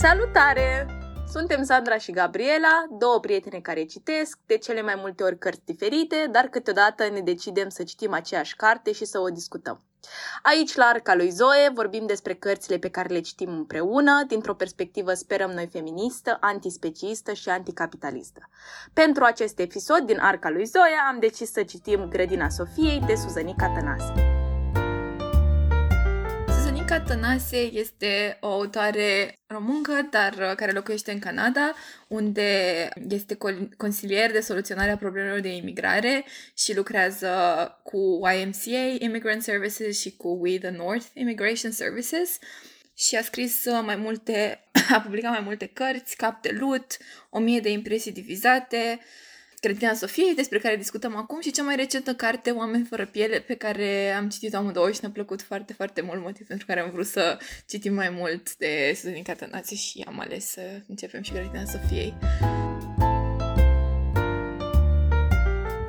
Salutare! Suntem Sandra și Gabriela, două prietene care citesc, de cele mai multe ori cărți diferite, dar câteodată ne decidem să citim aceeași carte și să o discutăm. Aici, la Arca lui Zoe, vorbim despre cărțile pe care le citim împreună, dintr-o perspectivă, sperăm noi, feministă, antispeciistă și anticapitalistă. Pentru acest episod din Arca lui Zoe am decis să citim Grădina Sofiei de Suzanica Tănase. Monica Tănase este o autoare româncă, dar uh, care locuiește în Canada, unde este consilier de soluționare a problemelor de imigrare și lucrează cu YMCA Immigrant Services și cu We the North Immigration Services. Și a scris uh, mai multe, a publicat mai multe cărți, Cap de Lut, o mie de impresii divizate, Grădina Sofiei, despre care discutăm acum, și cea mai recentă carte, Oameni fără piele, pe care am citit-o amândouă și ne-a plăcut foarte, foarte mult, motiv pentru care am vrut să citim mai mult de Suzanin Catanație și am ales să începem și Grădina Sofiei.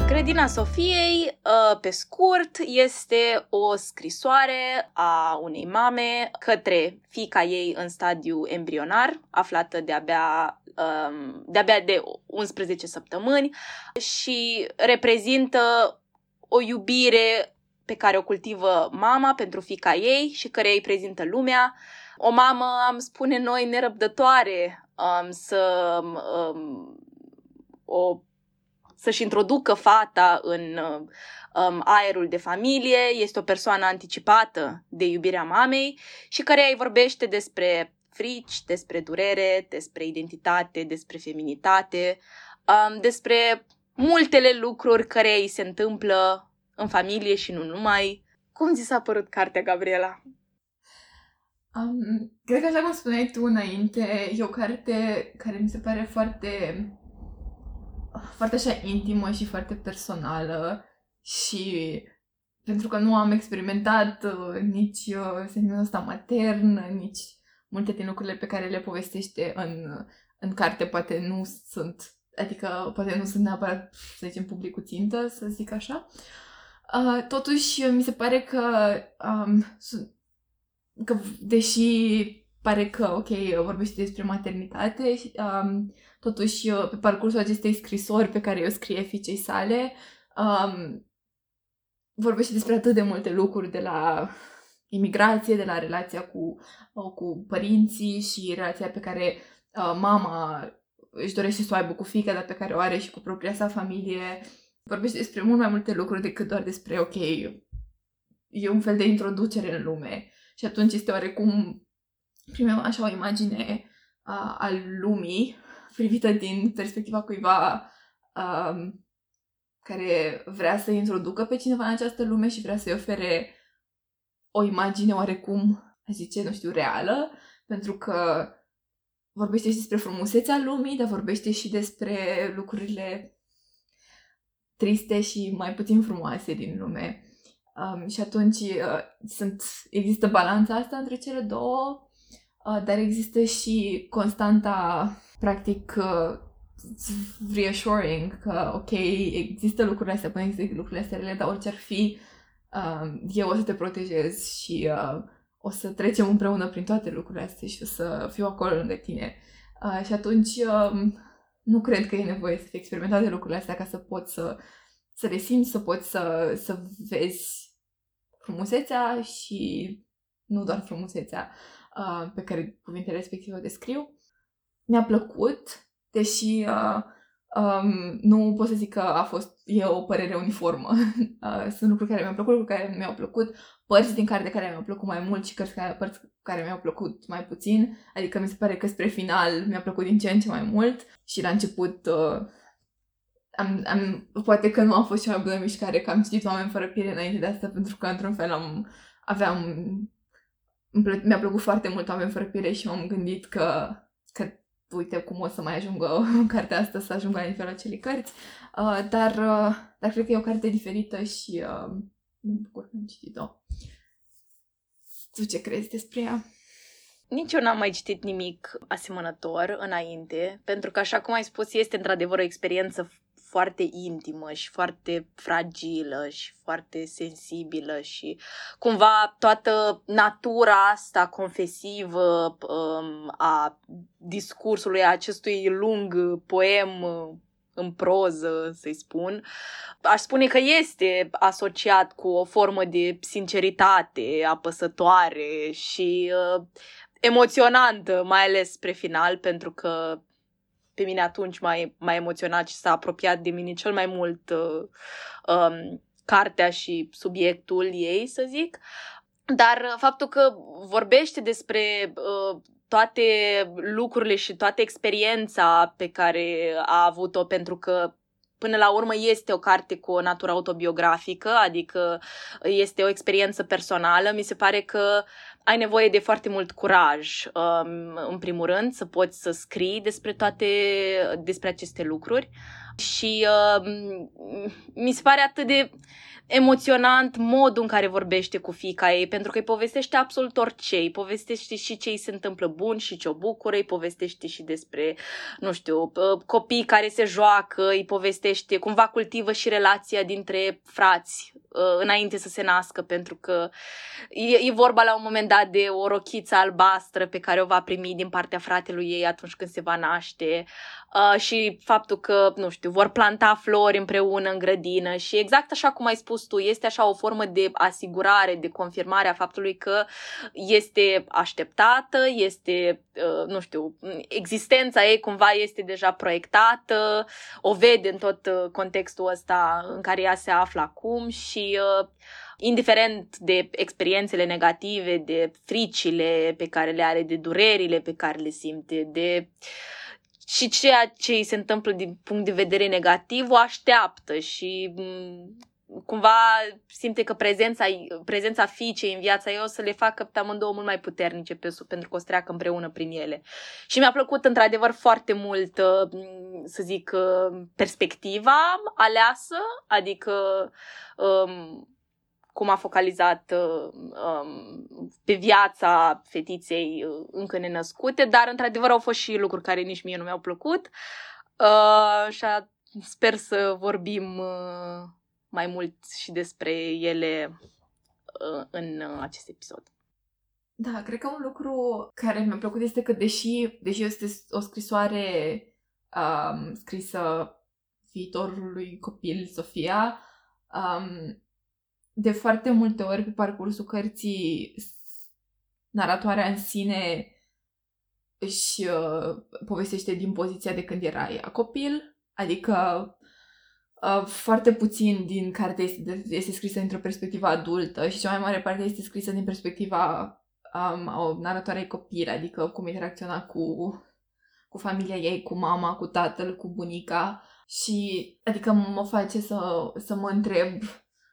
Grădina Sofiei, uh, pe scurt, este o scrisoare a unei mame către fica ei în stadiu embrionar, aflată de-abia, um, de-abia de 11 săptămâni și reprezintă o iubire pe care o cultivă mama pentru fica ei și care îi prezintă lumea. O mamă, am spune noi, nerăbdătoare um, să um, o să-și introducă fata în um, aerul de familie, este o persoană anticipată de iubirea mamei și care îi vorbește despre frici, despre durere, despre identitate, despre feminitate, um, despre multele lucruri care îi se întâmplă în familie și nu numai. Cum ți s-a părut cartea, Gabriela? Um, cred că așa cum spuneai tu înainte, e o carte care mi se pare foarte foarte așa intimă și foarte personală și pentru că nu am experimentat uh, nici uh, sentimentul ăsta matern, nici multe din lucrurile pe care le povestește în, în carte poate nu sunt, adică poate nu sunt neapărat, să zicem, publicul țintă, să zic așa. Uh, totuși, mi se pare că, um, că deși pare că, ok, vorbește despre maternitate, um, totuși pe parcursul acestei scrisori pe care o scrie fiicei sale, um, vorbește despre atât de multe lucruri de la imigrație, de la relația cu, uh, cu părinții și relația pe care uh, mama își dorește să o aibă cu fica, dar pe care o are și cu propria sa familie. Vorbește despre mult mai multe lucruri decât doar despre, ok, e un fel de introducere în lume. Și atunci este oarecum, primim așa o imagine uh, al lumii privită din perspectiva cuiva um, care vrea să introducă pe cineva în această lume și vrea să-i ofere o imagine oarecum, aș zice, nu știu, reală, pentru că vorbește și despre frumusețea lumii, dar vorbește și despre lucrurile triste și mai puțin frumoase din lume. Um, și atunci uh, sunt, există balanța asta între cele două, uh, dar există și constanta practic uh, reassuring că, ok, există lucrurile astea, până există lucrurile astea rele, dar orice ar fi, uh, eu o să te protejez și uh, o să trecem împreună prin toate lucrurile astea și o să fiu acolo lângă tine. Uh, și atunci uh, nu cred că e nevoie să fie experimentate lucrurile astea ca să poți să, să le simți, să poți să, să vezi frumusețea și nu doar frumusețea uh, pe care cuvintele respective o descriu mi-a plăcut, deși uh, um, nu pot să zic că a fost, e o părere uniformă. Uh, sunt lucruri care mi-au plăcut, lucruri care mi-au plăcut, părți din care de care mi-au plăcut mai mult și cărți care, părți care mi-au plăcut mai puțin. Adică mi se pare că spre final mi-a plăcut din ce în ce mai mult și la început uh, am, am, poate că nu a fost cea mai bună mișcare, că am citit Oameni fără piele înainte de asta, pentru că într-un fel am, aveam, mi-a plăcut foarte mult Oameni fără piele și m-am gândit că, că uite cum o să mai ajungă cartea asta să ajungă la nivelul acelei cărți, uh, dar, uh, dar cred că e o carte diferită și uh, mă bucur că am citit-o. Tu ce crezi despre ea? Nici eu n-am mai citit nimic asemănător înainte, pentru că, așa cum ai spus, este într-adevăr o experiență foarte intimă și foarte fragilă și foarte sensibilă și cumva toată natura asta confesivă um, a discursului acestui lung poem în proză, să-i spun, aș spune că este asociat cu o formă de sinceritate apăsătoare și uh, emoționantă, mai ales spre final, pentru că pe mine atunci m-a, m-a emoționat și s-a apropiat de mine cel mai mult uh, um, cartea și subiectul ei, să zic. Dar faptul că vorbește despre uh, toate lucrurile și toată experiența pe care a avut-o, pentru că până la urmă este o carte cu o natură autobiografică, adică este o experiență personală. Mi se pare că ai nevoie de foarte mult curaj, um, în primul rând, să poți să scrii despre toate, despre aceste lucruri. Și um, mi se pare atât de emoționant modul în care vorbește cu fica ei, pentru că îi povestește absolut orice, îi povestește și ce îi se întâmplă bun și ce o bucură, îi povestește și despre, nu știu, copii care se joacă, îi povestește, cumva cultivă și relația dintre frați uh, înainte să se nască, pentru că e, e vorba la un moment dat de o rochiță albastră pe care o va primi din partea fratelui ei atunci când se va naște uh, și faptul că, nu știu, vor planta flori împreună în grădină și exact așa cum ai spus tu, este așa o formă de asigurare, de confirmare a faptului că este așteptată, este, uh, nu știu, existența ei cumva este deja proiectată, o vede în tot uh, contextul ăsta în care ea se află acum și uh, indiferent de experiențele negative, de fricile pe care le are, de durerile pe care le simte, de și ceea ce îi se întâmplă din punct de vedere negativ o așteaptă și mm, cumva simte că prezența, prezența fiicei în viața ei o să le facă pe amândouă mult mai puternice pe, pentru că o să treacă împreună prin ele. Și mi-a plăcut într-adevăr foarte mult, uh, să zic, uh, perspectiva aleasă, adică um, cum a focalizat uh, um, pe viața fetiței încă nenăscute, dar într-adevăr au fost și lucruri care nici mie nu mi-au plăcut uh, și a, sper să vorbim uh, mai mult și despre ele uh, în uh, acest episod. Da, cred că un lucru care mi-a plăcut este că deși, deși este o scrisoare um, scrisă viitorului copil Sofia, um, de foarte multe ori pe parcursul cărții naratoarea în sine își uh, povestește din poziția de când era ea copil, adică Uh, foarte puțin din carte este, este scrisă dintr-o perspectivă adultă și cea mai mare parte este scrisă din perspectiva um, o naratoarei copil, adică cum interacționa cu, cu familia ei, cu mama, cu tatăl, cu bunica și adică mă face să, să mă întreb,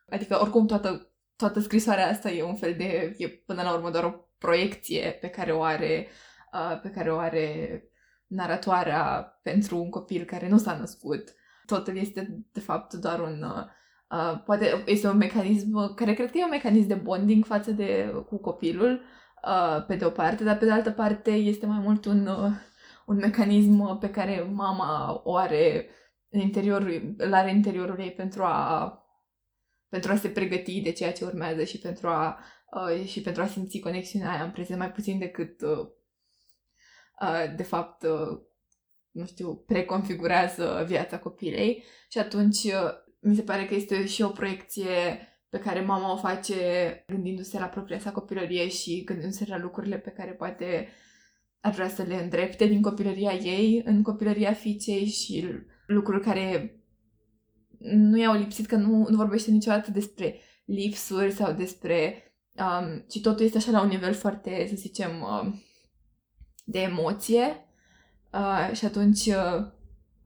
adică oricum toată, toată scrisoarea asta e un fel de, e până la urmă doar o proiecție pe care o are, uh, pe care o are naratoarea pentru un copil care nu s-a născut. Totul este de fapt doar un... Uh, uh, poate este un mecanism care cred că e un mecanism de bonding față de cu copilul, uh, pe de o parte, dar pe de altă parte este mai mult un, uh, un mecanism pe care mama o are în interiorul, îl are în interiorul ei pentru a pentru a se pregăti de ceea ce urmează și pentru a uh, și pentru a simți conexiunea aia în prezent mai puțin decât uh, uh, de fapt uh, nu știu, preconfigurează viața copilei. Și atunci uh, mi se pare că este și o proiecție pe care mama o face gândindu-se la propria sa copilărie și gândindu-se la lucrurile pe care poate ar vrea să le îndrepte din copilăria ei în copilăria fiicei și lucruri care nu i-au lipsit, că nu, nu vorbește niciodată despre lipsuri sau despre... Um, ci totul este așa la un nivel foarte, să zicem, um, de emoție Uh, și atunci, uh,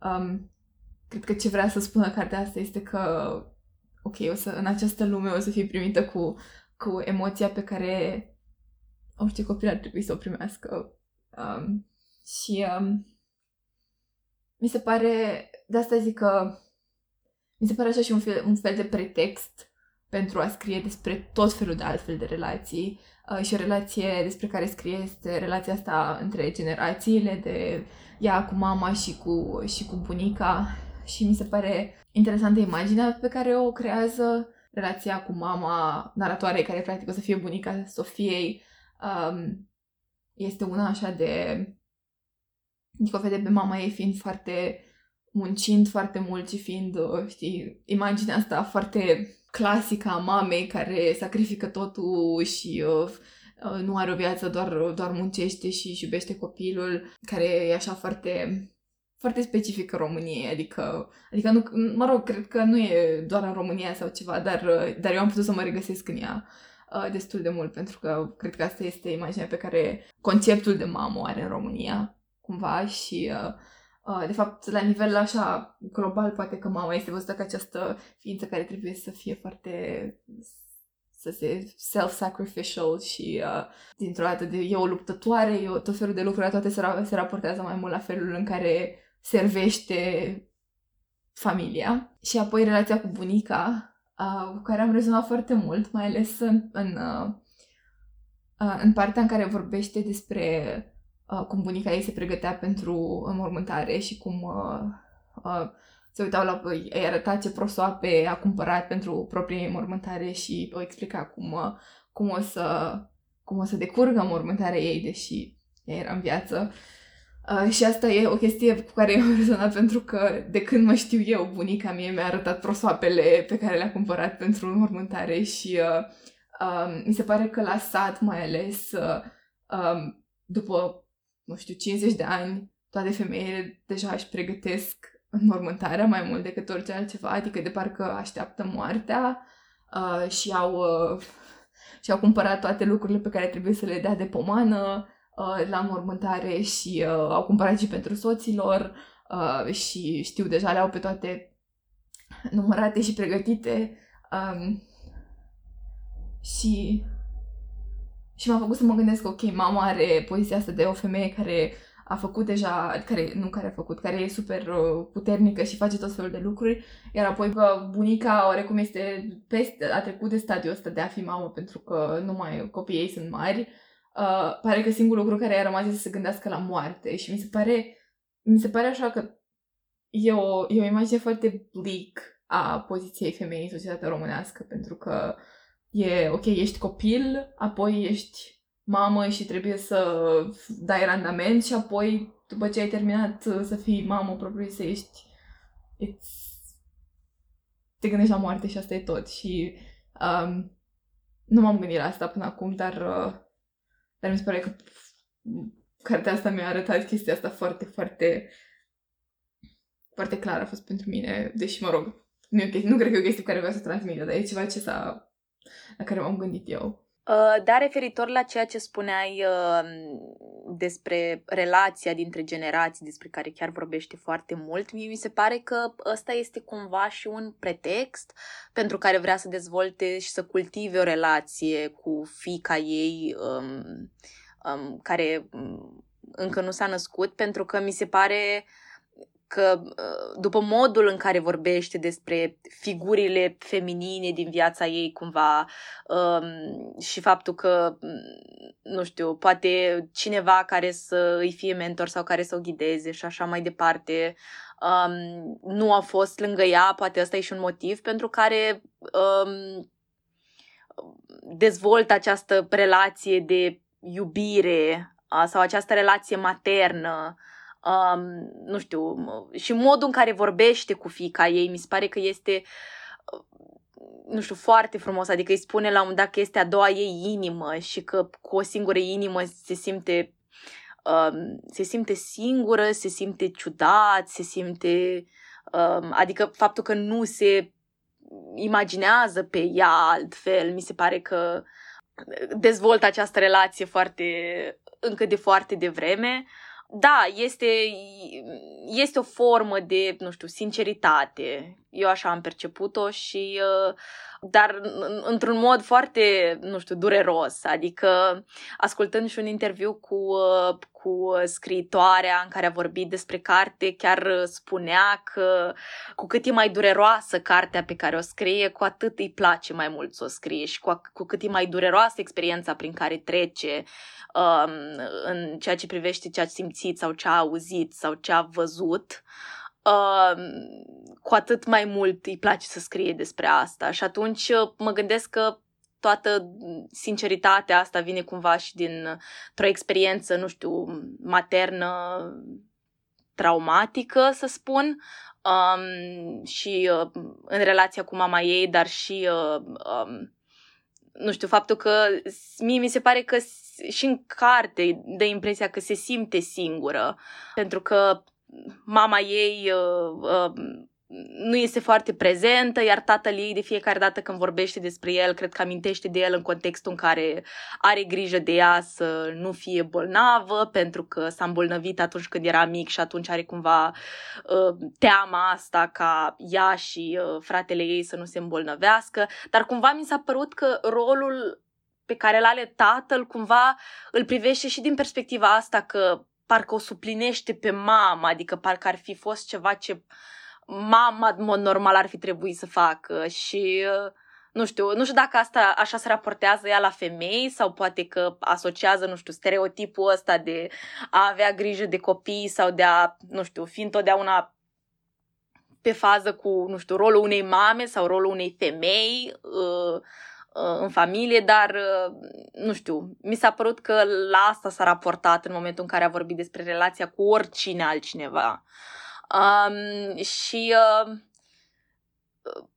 um, cred că ce vrea să spună cartea asta este că, ok, o să, în această lume o să fii primită cu, cu emoția pe care orice copil ar trebui să o primească. Um, și um, mi se pare, de asta zic că mi se pare așa și un fel, un fel de pretext pentru a scrie despre tot felul de altfel de relații Uh, și o relație despre care scrie este relația asta între generațiile de ea cu mama și cu, și cu bunica și mi se pare interesantă imaginea pe care o creează relația cu mama naratoarei, care practic o să fie bunica Sofiei. Um, este una așa de... Adică o vede pe mama ei fiind foarte muncind foarte mult și fiind, uh, știi, imaginea asta foarte clasică a mamei care sacrifică totul și uh, uh, nu are o viață, doar, doar muncește și își iubește copilul, care e așa foarte foarte specifică României, adică, adică nu, mă rog, cred că nu e doar în România sau ceva, dar, dar eu am putut să mă regăsesc în ea uh, destul de mult, pentru că cred că asta este imaginea pe care conceptul de mamă are în România, cumva, și uh, uh, de fapt, la nivel așa global, poate că mama este văzută ca această ființă care trebuie să fie foarte să se self-sacrificial și uh, dintr-o dată de, e o luptătoare, e o, tot felul de lucruri, toate se, ra- se raportează mai mult la felul în care servește familia. Și apoi relația cu bunica, uh, cu care am rezonat foarte mult, mai ales în, în, uh, uh, în partea în care vorbește despre uh, cum bunica ei se pregătea pentru înmormântare și cum uh, uh, se uitau la, îi arăta ce prosoape a cumpărat pentru propria înmormântare și o explica cum, uh, cum, o să, cum o să decurgă înmormântarea ei, deși ea era în viață. Uh, și asta e o chestie cu care eu am rezonat pentru că de când mă știu eu, bunica mie mi-a arătat prosoapele pe care le-a cumpărat pentru înmormântare și uh, uh, mi se pare că la sat mai ales uh, uh, după, nu știu, 50 de ani, toate femeile deja își pregătesc înmormântarea mai mult decât orice altceva, adică de parcă așteaptă moartea uh, și au uh, și au cumpărat toate lucrurile pe care trebuie să le dea de pomană, Uh, la mormântare și uh, au cumpărat și pentru soților uh, și știu deja le-au pe toate numărate și pregătite um, și și m-a făcut să mă gândesc, ok, mama are poziția asta de o femeie care a făcut deja, care, nu care a făcut, care e super uh, puternică și face tot felul de lucruri, iar apoi că bunica oarecum este peste, a trecut de stadiul ăsta de a fi mamă pentru că nu mai copiii ei sunt mari. Uh, pare că singurul lucru care i-a rămas este să se gândească la moarte și mi se pare, mi se pare așa că e o, e o imagine foarte bleak a poziției femeii în societatea românească, pentru că e, ok, ești copil, apoi ești mamă și trebuie să dai randament și apoi, după ce ai terminat să fii mamă propriu să ești, it's... te gândești la moarte și asta e tot. Și um, nu m-am gândit la asta până acum, dar uh, dar mi se pare că cartea asta mi-a arătat chestia asta foarte, foarte foarte clar a fost pentru mine, deși, mă rog, nu, e nu cred că e o chestie pe care vreau să transmită, dar e ceva ce s-a, la care m-am gândit eu. Uh, da, referitor la ceea ce spuneai uh, despre relația dintre generații, despre care chiar vorbește foarte mult, mie mi se pare că ăsta este cumva și un pretext pentru care vrea să dezvolte și să cultive o relație cu fica ei um, um, care um, încă nu s-a născut, pentru că mi se pare uh, că uh, după modul în care vorbește despre figurile feminine din viața ei cumva um, și faptul că, mm, nu știu, poate cineva care să îi fie mentor sau care să o ghideze și așa mai departe um, nu a fost lângă ea, poate ăsta e și un motiv pentru care um, dezvoltă această relație de iubire uh, sau această relație maternă um, nu știu, și modul în care vorbește cu fica ei, mi se pare că este nu știu, foarte frumos, adică îi spune la un dat că este a doua ei inimă și că cu o singură inimă se simte um, se simte singură, se simte ciudat, se simte um, adică faptul că nu se imaginează pe ea altfel, mi se pare că dezvoltă această relație foarte încă de foarte devreme. Uh, da, este, este o formă de, nu știu, sinceritate. Eu așa am perceput-o și, uh, dar într-un mod foarte, nu știu, dureros. Adică, ascultând și un interviu cu, uh, cu scriitoarea în care a vorbit despre carte, chiar spunea că cu cât e mai dureroasă cartea pe care o scrie, cu atât îi place mai mult să o scrie și cu, cu cât e mai dureroasă experiența prin care trece, um, în ceea ce privește ce a simțit sau ce a auzit sau ce a văzut, uh, cu atât mai mult îi place să scrie despre asta. Și atunci uh, mă gândesc că toată sinceritatea asta vine cumva și din o experiență, nu știu, maternă, traumatică, să spun, um, și uh, în relația cu mama ei, dar și, uh, um, nu știu, faptul că mie mi se pare că și în carte dă impresia că se simte singură, pentru că mama ei uh, uh, nu este foarte prezentă, iar tatăl ei de fiecare dată când vorbește despre el, cred că amintește de el în contextul în care are grijă de ea să nu fie bolnavă, pentru că s-a îmbolnăvit atunci când era mic și atunci are cumva uh, teama asta ca ea și uh, fratele ei să nu se îmbolnăvească, dar cumva mi s-a părut că rolul pe care îl are tatăl cumva îl privește și din perspectiva asta că parcă o suplinește pe mama, adică parcă ar fi fost ceva ce mama, în mod normal, ar fi trebuit să facă și nu știu, nu știu dacă asta așa se raportează ea la femei sau poate că asociază, nu știu, stereotipul ăsta de a avea grijă de copii sau de a, nu știu, fi întotdeauna pe fază cu, nu știu, rolul unei mame sau rolul unei femei uh, uh, în familie, dar, uh, nu știu, mi s-a părut că la asta s-a raportat în momentul în care a vorbit despre relația cu oricine altcineva. Um, și uh,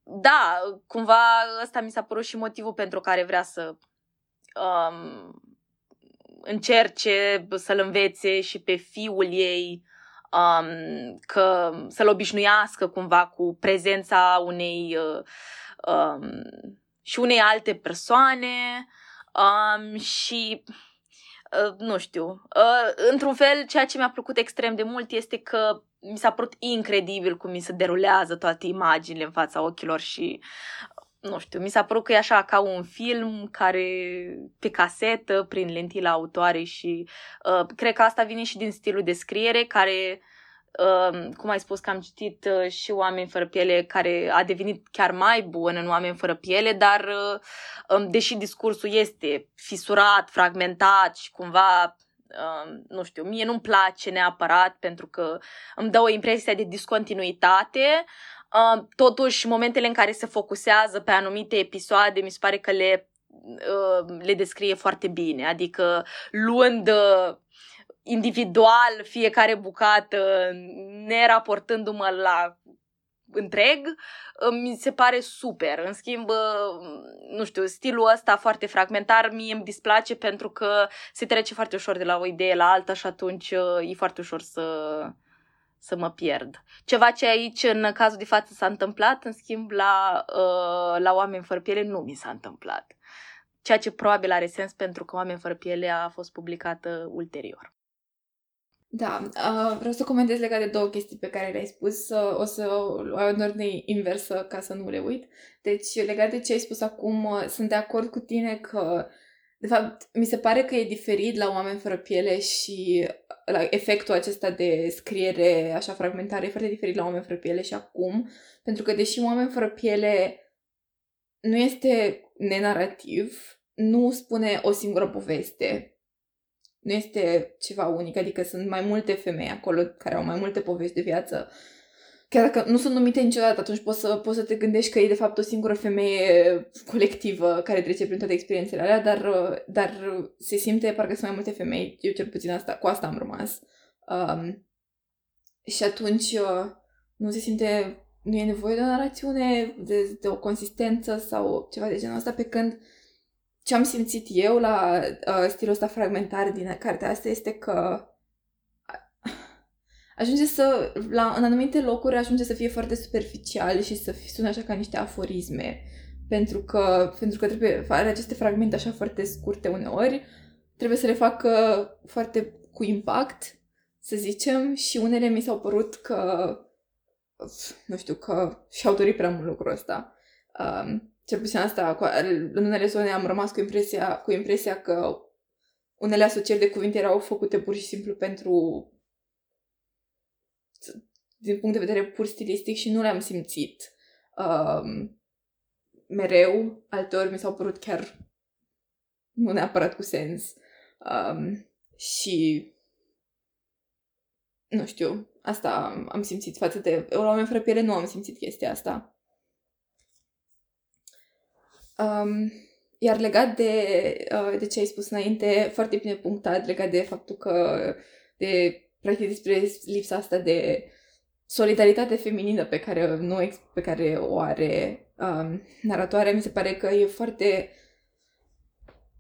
da, cumva ăsta mi s-a părut și motivul pentru care vrea să um, încerce să-l învețe și pe fiul ei um, că să-l obișnuiască cumva cu prezența unei uh, um, și unei alte persoane um, și uh, nu știu, uh, într-un fel ceea ce mi-a plăcut extrem de mult este că mi s-a părut incredibil cum mi se derulează toate imaginile în fața ochilor și nu știu, mi s-a părut că e așa ca un film care pe casetă, prin lentila autoare și uh, cred că asta vine și din stilul de scriere care Uh, cum ai spus că am citit uh, și Oameni fără piele care a devenit chiar mai bun în Oameni fără piele, dar uh, um, deși discursul este fisurat, fragmentat și cumva nu știu, mie nu-mi place neapărat pentru că îmi dă o impresie de discontinuitate. Uh, totuși, momentele în care se focusează pe anumite episoade, mi se pare că le, uh, le descrie foarte bine. Adică, luând uh, individual fiecare bucată, neraportându-mă la întreg, mi se pare super. În schimb, nu știu, stilul ăsta foarte fragmentar mie îmi displace pentru că se trece foarte ușor de la o idee la alta și atunci e foarte ușor să, să mă pierd. Ceva ce aici, în cazul de față, s-a întâmplat, în schimb, la, la Oameni fără piele nu mi s-a întâmplat. Ceea ce probabil are sens pentru că Oameni fără piele a fost publicată ulterior. Da, uh, vreau să comentez legat de două chestii pe care le-ai spus. Uh, o să o ai în ordine inversă ca să nu le uit. Deci, legat de ce ai spus acum, uh, sunt de acord cu tine că, de fapt, mi se pare că e diferit la oameni fără piele și la efectul acesta de scriere așa fragmentare e foarte diferit la oameni fără piele și acum, pentru că deși oameni fără piele nu este nenarativ, nu spune o singură poveste nu este ceva unic, adică sunt mai multe femei acolo care au mai multe povești de viață. Chiar dacă nu sunt numite niciodată, atunci poți să, poți să te gândești că e de fapt o singură femeie colectivă care trece prin toate experiențele alea, dar, dar se simte parcă sunt mai multe femei. Eu cel puțin asta, cu asta am rămas. Um, și atunci uh, nu se simte, nu e nevoie de o narațiune, de, de o consistență sau ceva de genul ăsta, pe când ce am simțit eu la uh, stilul ăsta fragmentar din cartea asta este că ajunge să, la, în anumite locuri ajunge să fie foarte superficial și să sună așa ca niște aforisme. Pentru că, pentru că trebuie, are aceste fragmente așa foarte scurte uneori, trebuie să le facă foarte cu impact, să zicem, și unele mi s-au părut că, nu știu, că și-au dorit prea mult lucrul ăsta. Um, cel puțin asta, cu, în unele zone am rămas cu impresia, cu impresia că unele asocieri de cuvinte erau făcute pur și simplu pentru din punct de vedere pur stilistic și nu le-am simțit um, mereu. Alteori mi s-au părut chiar nu neapărat cu sens. Um, și nu știu, asta am simțit față de oameni fără piele, nu am simțit chestia asta. Um, iar legat de, uh, de ce ai spus înainte, foarte bine punctat, legat de faptul că, de, practic, despre lipsa asta de solidaritate feminină pe care, nu, pe care o are um, naratoarea, mi se pare că e foarte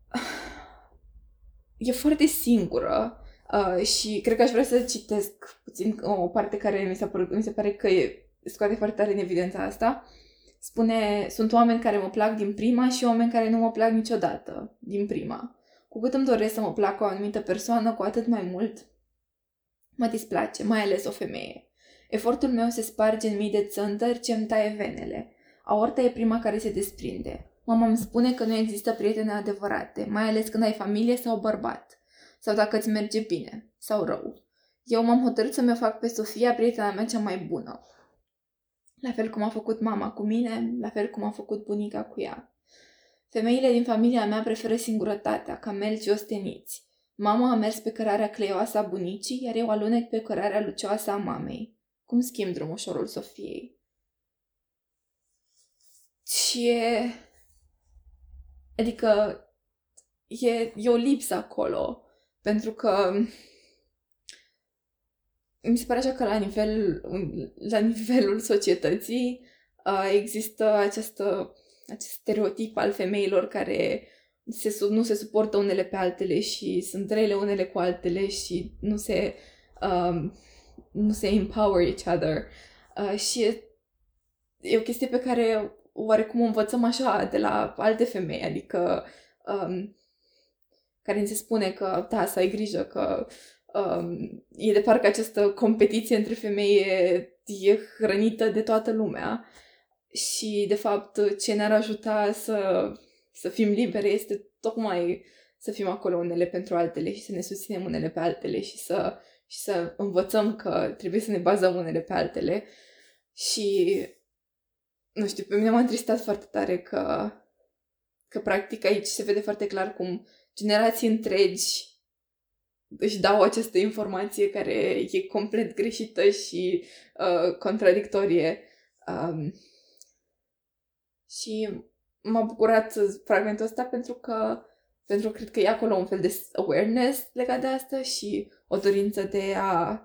e foarte singură uh, și cred că aș vrea să citesc puțin o parte care mi, s-a părut, mi se pare că e, scoate foarte tare în evidența asta. Spune, sunt oameni care mă plac din prima și oameni care nu mă plac niciodată din prima. Cu cât îmi doresc să mă placă o anumită persoană, cu atât mai mult mă displace, mai ales o femeie. Efortul meu se sparge în mii de țântări ce îmi taie venele. Aorta e prima care se desprinde. Mama îmi spune că nu există prietene adevărate, mai ales când ai familie sau bărbat. Sau dacă îți merge bine sau rău. Eu m-am hotărât să mi-o fac pe Sofia prietena mea cea mai bună. La fel cum a făcut mama cu mine, la fel cum a făcut bunica cu ea. Femeile din familia mea preferă singurătatea, ca melci osteniți. Mama a mers pe cărarea cleioasă a bunicii, iar eu alunec pe cărarea lucioasă a mamei. Cum schimb drumușorul Sofiei? Și e... Adică e, e o lipsă acolo. Pentru că mi se pare așa că la, nivel, la nivelul societății uh, există această, acest stereotip al femeilor care se, nu se suportă unele pe altele și sunt rele unele cu altele și nu se, um, nu se empower each other. Uh, și e, e o chestie pe care oarecum o învățăm așa de la alte femei, adică um, care ni se spune că, da, să ai grijă, că um, e de parcă această competiție între femei e, e hrănită de toată lumea și, de fapt, ce ne-ar ajuta să, să fim libere este tocmai să fim acolo unele pentru altele și să ne susținem unele pe altele și să, și să învățăm că trebuie să ne bazăm unele pe altele. Și nu știu, pe mine m-a întristat foarte tare că, că practic aici se vede foarte clar cum generații întregi își dau această informație care e complet greșită și uh, contradictorie. Um, și m-a bucurat fragmentul ăsta pentru că pentru că cred că e acolo un fel de awareness legat de asta și o dorință de a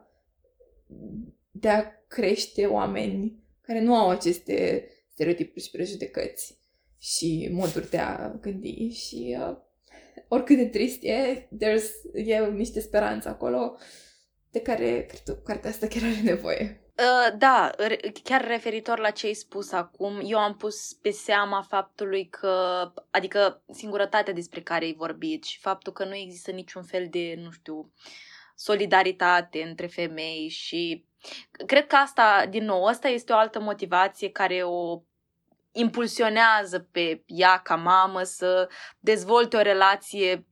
de a crește oameni care nu au aceste stereotipuri și prejudecăți și moduri de a gândi și uh, oricât de trist e, there's, e niște speranță acolo de care cred că cartea asta chiar are nevoie. Uh, da, chiar referitor la ce ai spus acum, eu am pus pe seama faptului că, adică singurătatea despre care ai vorbit și faptul că nu există niciun fel de, nu știu, solidaritate între femei și cred că asta, din nou, asta este o altă motivație care o impulsionează pe ea ca mamă să dezvolte o relație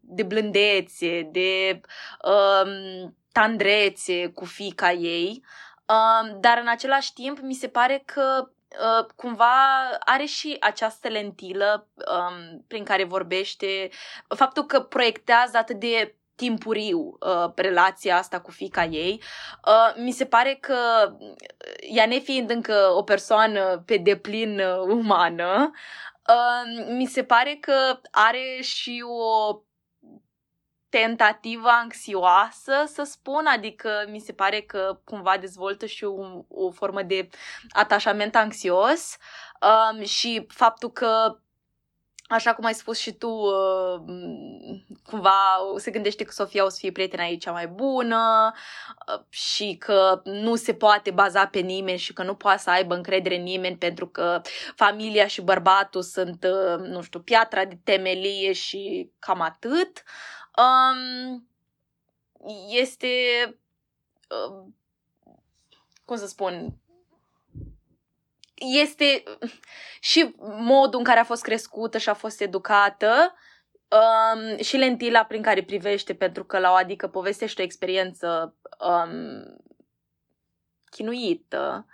de blândețe, de um, tandrețe cu fica ei, um, dar în același timp mi se pare că uh, cumva are și această lentilă um, prin care vorbește, faptul că proiectează atât de timpuriu uh, relația asta cu fica ei. Uh, mi se pare că uh, ea nefiind încă o persoană pe deplin uh, umană, uh, mi se pare că are și o tentativă anxioasă, să spun, adică mi se pare că cumva dezvoltă și o, o formă de atașament anxios um, și faptul că așa cum ai spus și tu, uh, cumva se gândește că Sofia o să fie prietena ei cea mai bună uh, și că nu se poate baza pe nimeni și că nu poate să aibă încredere în nimeni pentru că familia și bărbatul sunt, uh, nu știu, piatra de temelie și cam atât. Um, este, cum să spun, este și modul în care a fost crescută și a fost educată um, și lentila prin care privește, pentru că la o adică povestește o experiență um, chinuită.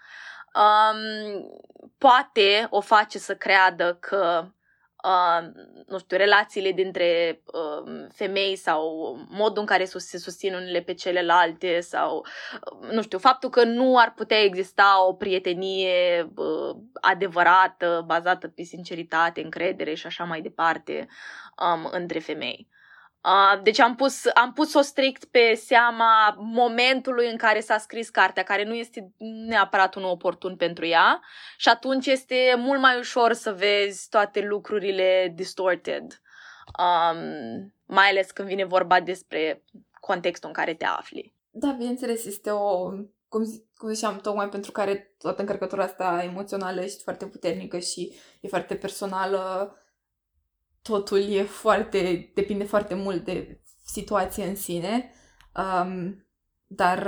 Um, poate o face să creadă că uh, nu știu, relațiile dintre uh, femei sau modul în care se susțin unele pe celelalte sau, uh, nu știu, faptul că nu ar putea exista o prietenie uh, adevărată, bazată pe sinceritate, încredere și așa mai departe um, între femei. Uh, deci am pus, am pus-o strict pe seama momentului în care s-a scris cartea, care nu este neapărat un oportun pentru ea și atunci este mult mai ușor să vezi toate lucrurile distorted, um, mai ales când vine vorba despre contextul în care te afli. Da, bineînțeles, este o, cum, cum ziceam, tocmai pentru care toată încărcătura asta emoțională este foarte puternică și e foarte personală, totul e foarte, depinde foarte mult de situație în sine, um, dar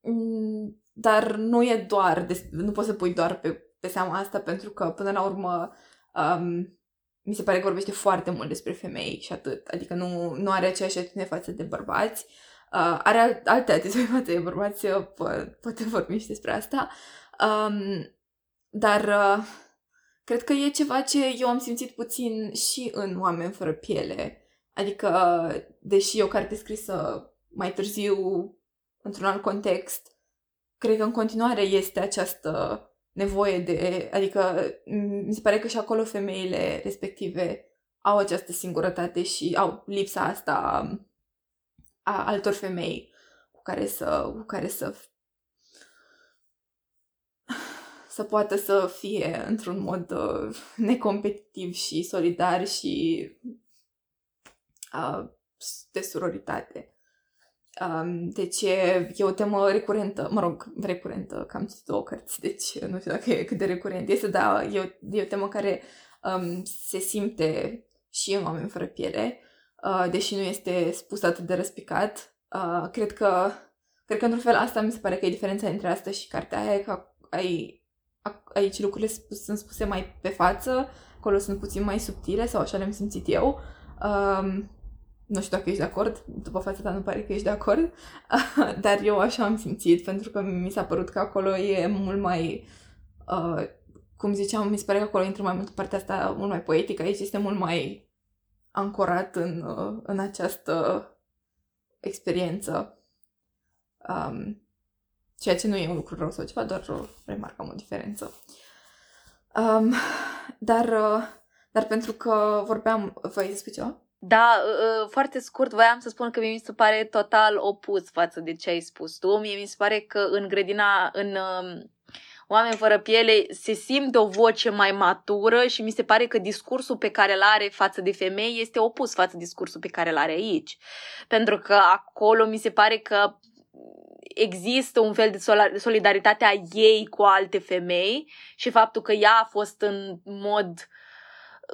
um, dar nu e doar, de, nu poți să pui doar pe, pe seama asta pentru că până la urmă um, mi se pare că vorbește foarte mult despre femei și atât, adică nu, nu are aceeași atitudine față de bărbați, uh, are alte atitudini față de bărbați, po- poate vorbi și despre asta, um, dar uh, Cred că e ceva ce eu am simțit puțin și în Oameni fără piele. Adică, deși e o carte scrisă mai târziu, într-un alt context, cred că în continuare este această nevoie de... Adică, mi se pare că și acolo femeile respective au această singurătate și au lipsa asta a altor femei cu care să, cu care să să poată să fie într-un mod uh, necompetitiv și solidar și uh, de suroritate. Um, deci e, e o temă recurentă, mă rog, recurentă, că am citit două cărți, deci nu știu dacă e cât de recurent este, dar e o, e o temă care um, se simte și în oameni fără piele, uh, deși nu este spus atât de răspicat. Uh, cred că, cred că într-un fel asta mi se pare că e diferența între asta și cartea aia, că ai aici lucrurile sunt spuse mai pe față, acolo sunt puțin mai subtile sau așa le-am simțit eu. Um, nu știu dacă ești de acord, după fața ta nu pare că ești de acord, dar eu așa am simțit, pentru că mi s-a părut că acolo e mult mai, uh, cum ziceam, mi se pare că acolo intră mai mult partea asta mult mai poetică, aici este mult mai ancorat în, uh, în această experiență. Um, Ceea ce nu e un lucru rău sau ceva, doar remarcăm o diferență. Um, dar, uh, dar pentru că vorbeam... Voi despre ceva? Da, uh, uh, foarte scurt, voiam să spun că mie mi se pare total opus față de ce ai spus tu. Mie mi se pare că în grădina, în um, Oameni fără piele se simte o voce mai matură și mi se pare că discursul pe care îl are față de femei este opus față de discursul pe care îl are aici. Pentru că acolo mi se pare că există un fel de solidaritate a ei cu alte femei și faptul că ea a fost în mod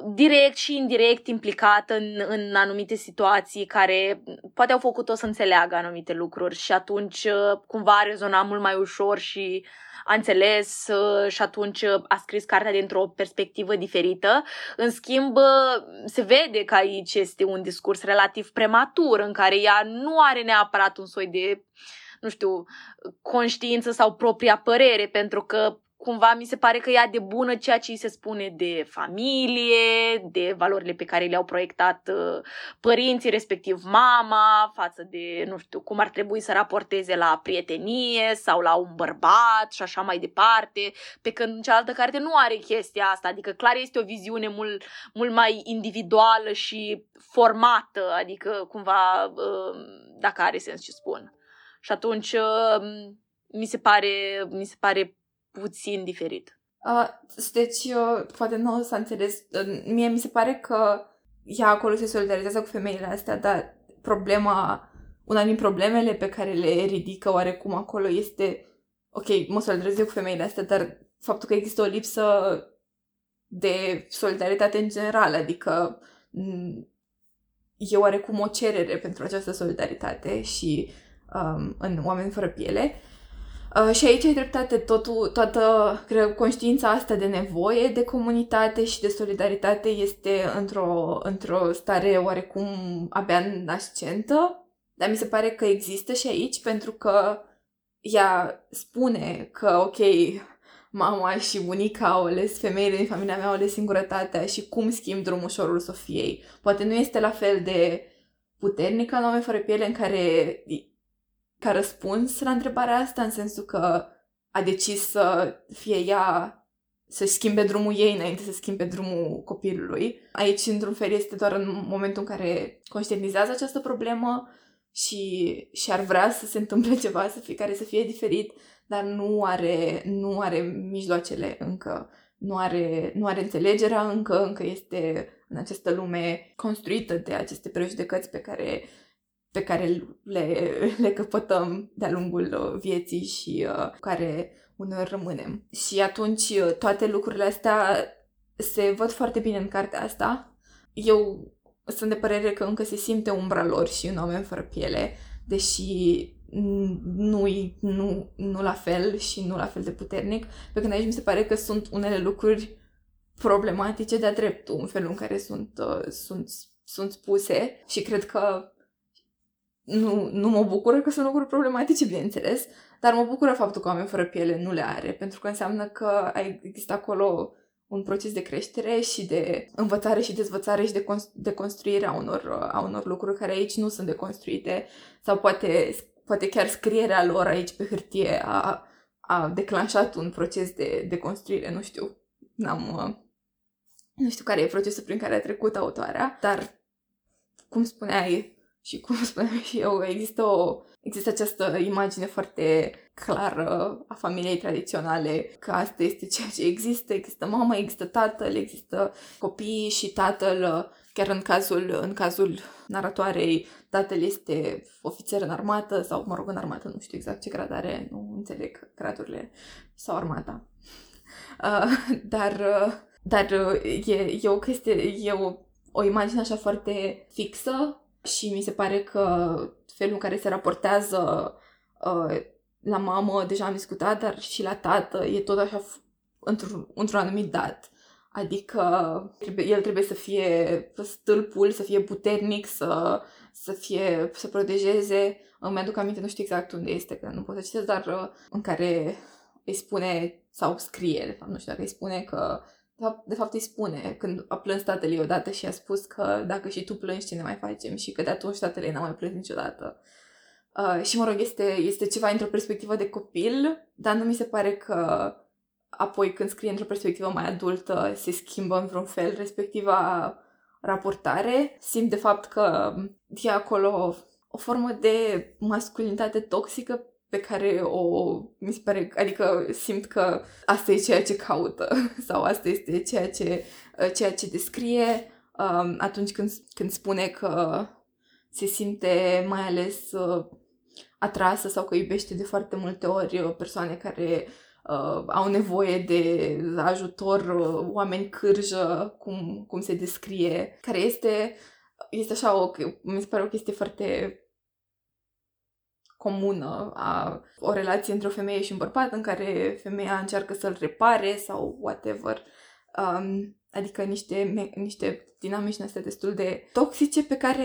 direct și indirect implicată în, în anumite situații care poate au făcut-o să înțeleagă anumite lucruri și atunci uh, cumva a rezonat mult mai ușor și a înțeles uh, și atunci a scris cartea dintr-o perspectivă diferită. În schimb, uh, se vede că aici este un discurs relativ prematur în care ea nu are neapărat un soi de nu știu, conștiință sau propria părere, pentru că cumva mi se pare că ea de bună ceea ce îi se spune de familie, de valorile pe care le-au proiectat uh, părinții, respectiv mama, față de, nu știu, cum ar trebui să raporteze la prietenie sau la un bărbat și așa mai departe, pe când în cealaltă carte nu are chestia asta, adică clar este o viziune mult, mult mai individuală și formată, adică cumva, uh, dacă are sens ce spun. Și atunci uh, mi se pare, mi se pare puțin diferit. Uh, deci, uh, poate nu s-a înțeles. Uh, mie mi se pare că ea acolo se solidarizează cu femeile astea, dar problema, una din problemele pe care le ridică oarecum acolo este ok, mă solidarizez cu femeile astea, dar faptul că există o lipsă de solidaritate în general, adică e oarecum o cerere pentru această solidaritate și um, în Oameni fără piele. Uh, și aici ai dreptate, totul, toată cred, conștiința asta de nevoie de comunitate și de solidaritate este într-o, într-o stare oarecum abia nascentă, dar mi se pare că există și aici pentru că ea spune că, ok, mama și bunica au ales, femeile din familia mea au ales singurătatea și cum schimb drumul ușorul Sofiei. Poate nu este la fel de puternică în oameni fără piele în care ca răspuns la întrebarea asta, în sensul că a decis să fie ea să schimbe drumul ei înainte să schimbe drumul copilului. Aici, într-un fel, este doar în momentul în care conștientizează această problemă și, și ar vrea să se întâmple ceva, să fie, care să fie diferit, dar nu are, nu are mijloacele încă, nu are, nu are înțelegerea încă, încă este în această lume construită de aceste prejudecăți pe care, pe care le, le căpătăm de-a lungul vieții și uh, care uneori rămânem. Și atunci uh, toate lucrurile astea se văd foarte bine în cartea asta. Eu sunt de părere că încă se simte umbra lor și un oameni fără piele, deși nu, nu, nu la fel și nu la fel de puternic, pe când aici mi se pare că sunt unele lucruri problematice de-a dreptul, în felul în care sunt, uh, sunt, sunt spuse și cred că nu, nu mă bucură că sunt lucruri problematice, bineînțeles, dar mă bucură faptul că oameni fără piele nu le are, pentru că înseamnă că există acolo un proces de creștere și de învățare și dezvățare și de, cons- de construire a unor, a unor lucruri care aici nu sunt deconstruite sau poate, poate chiar scrierea lor aici pe hârtie a, a declanșat un proces de, de construire, nu știu, n-am, nu știu care e procesul prin care a trecut autoarea, dar cum spuneai și cum spuneam și eu, există, o, există această imagine foarte clară a familiei tradiționale, că asta este ceea ce există, există mama, există tatăl, există copiii și tatăl, chiar în cazul, în cazul naratoarei, tatăl este ofițer în armată sau, mă rog, în armată, nu știu exact ce grad are, nu înțeleg gradurile sau armata. Uh, dar, uh, dar uh, e, e o chestie, e o, o imagine așa foarte fixă și mi se pare că felul în care se raportează uh, la mamă, deja am discutat, dar și la tată, e tot așa într-un, într-un anumit dat. Adică trebuie, el trebuie să fie stâlpul, să fie puternic, să, să fie, să protejeze. Îmi aduc aminte, nu știu exact unde este, că nu pot să citesc, dar uh, în care îi spune, sau scrie, de fapt, nu știu dacă îi spune că de fapt, de fapt îi spune când a plâns tatăl ei odată și a spus că dacă și tu plângi, ce ne mai facem? Și că de atunci tatăl ei n-a mai plâns niciodată. Uh, și mă rog, este, este ceva într-o perspectivă de copil, dar nu mi se pare că apoi când scrie într-o perspectivă mai adultă se schimbă în vreun fel respectiva raportare. Simt de fapt că e acolo o formă de masculinitate toxică pe care o, mi se pare, adică simt că asta e ceea ce caută sau asta este ceea ce, ceea ce descrie um, atunci când, când spune că se simte mai ales uh, atrasă sau că iubește de foarte multe ori uh, persoane care uh, au nevoie de ajutor, uh, oameni cârjă, cum, cum se descrie, care este, este așa o, mi se pare o chestie foarte comună a o relație între o femeie și un bărbat în care femeia încearcă să-l repare sau whatever. Um, adică niște, me- niște dinamici astea destul de toxice pe care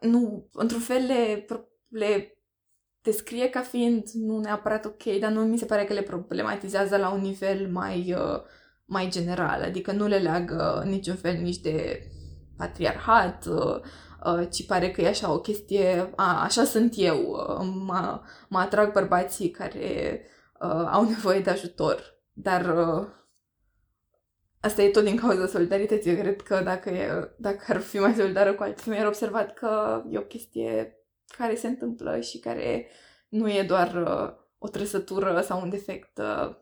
nu, într-un fel le, le descrie ca fiind nu neapărat ok, dar nu mi se pare că le problematizează la un nivel mai, uh, mai general, adică nu le leagă niciun fel nici de patriarhat, uh, uh, ci pare că e așa o chestie, a, așa sunt eu, uh, mă, mă atrag bărbații care uh, au nevoie de ajutor, dar uh, asta e tot din cauza solidarității. Eu cred că dacă, e, dacă ar fi mai solidară cu alte femei, ar observat că e o chestie care se întâmplă și care nu e doar uh, o trăsătură sau un defect uh,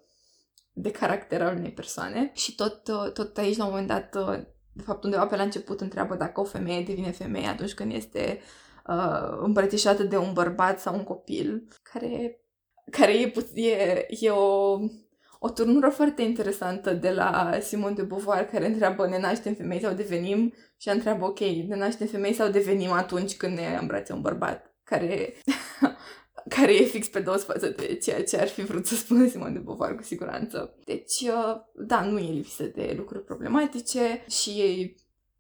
de caracter al unei persoane. Și tot, uh, tot aici, la un moment dat, uh, de fapt, undeva pe la început întreabă dacă o femeie devine femeie atunci când este uh, îmbrățișată de un bărbat sau un copil, care, care e, e, e o, o turnură foarte interesantă de la Simon de Beauvoir, care întreabă ne naștem femei sau devenim? Și întreabă, ok, ne naștem femei sau devenim atunci când ne îmbrațe un bărbat, care care e fix pe dos față de ceea ce ar fi vrut să spună Simon de Beauvoir cu siguranță. Deci, uh, da, nu e lipsă de lucruri problematice și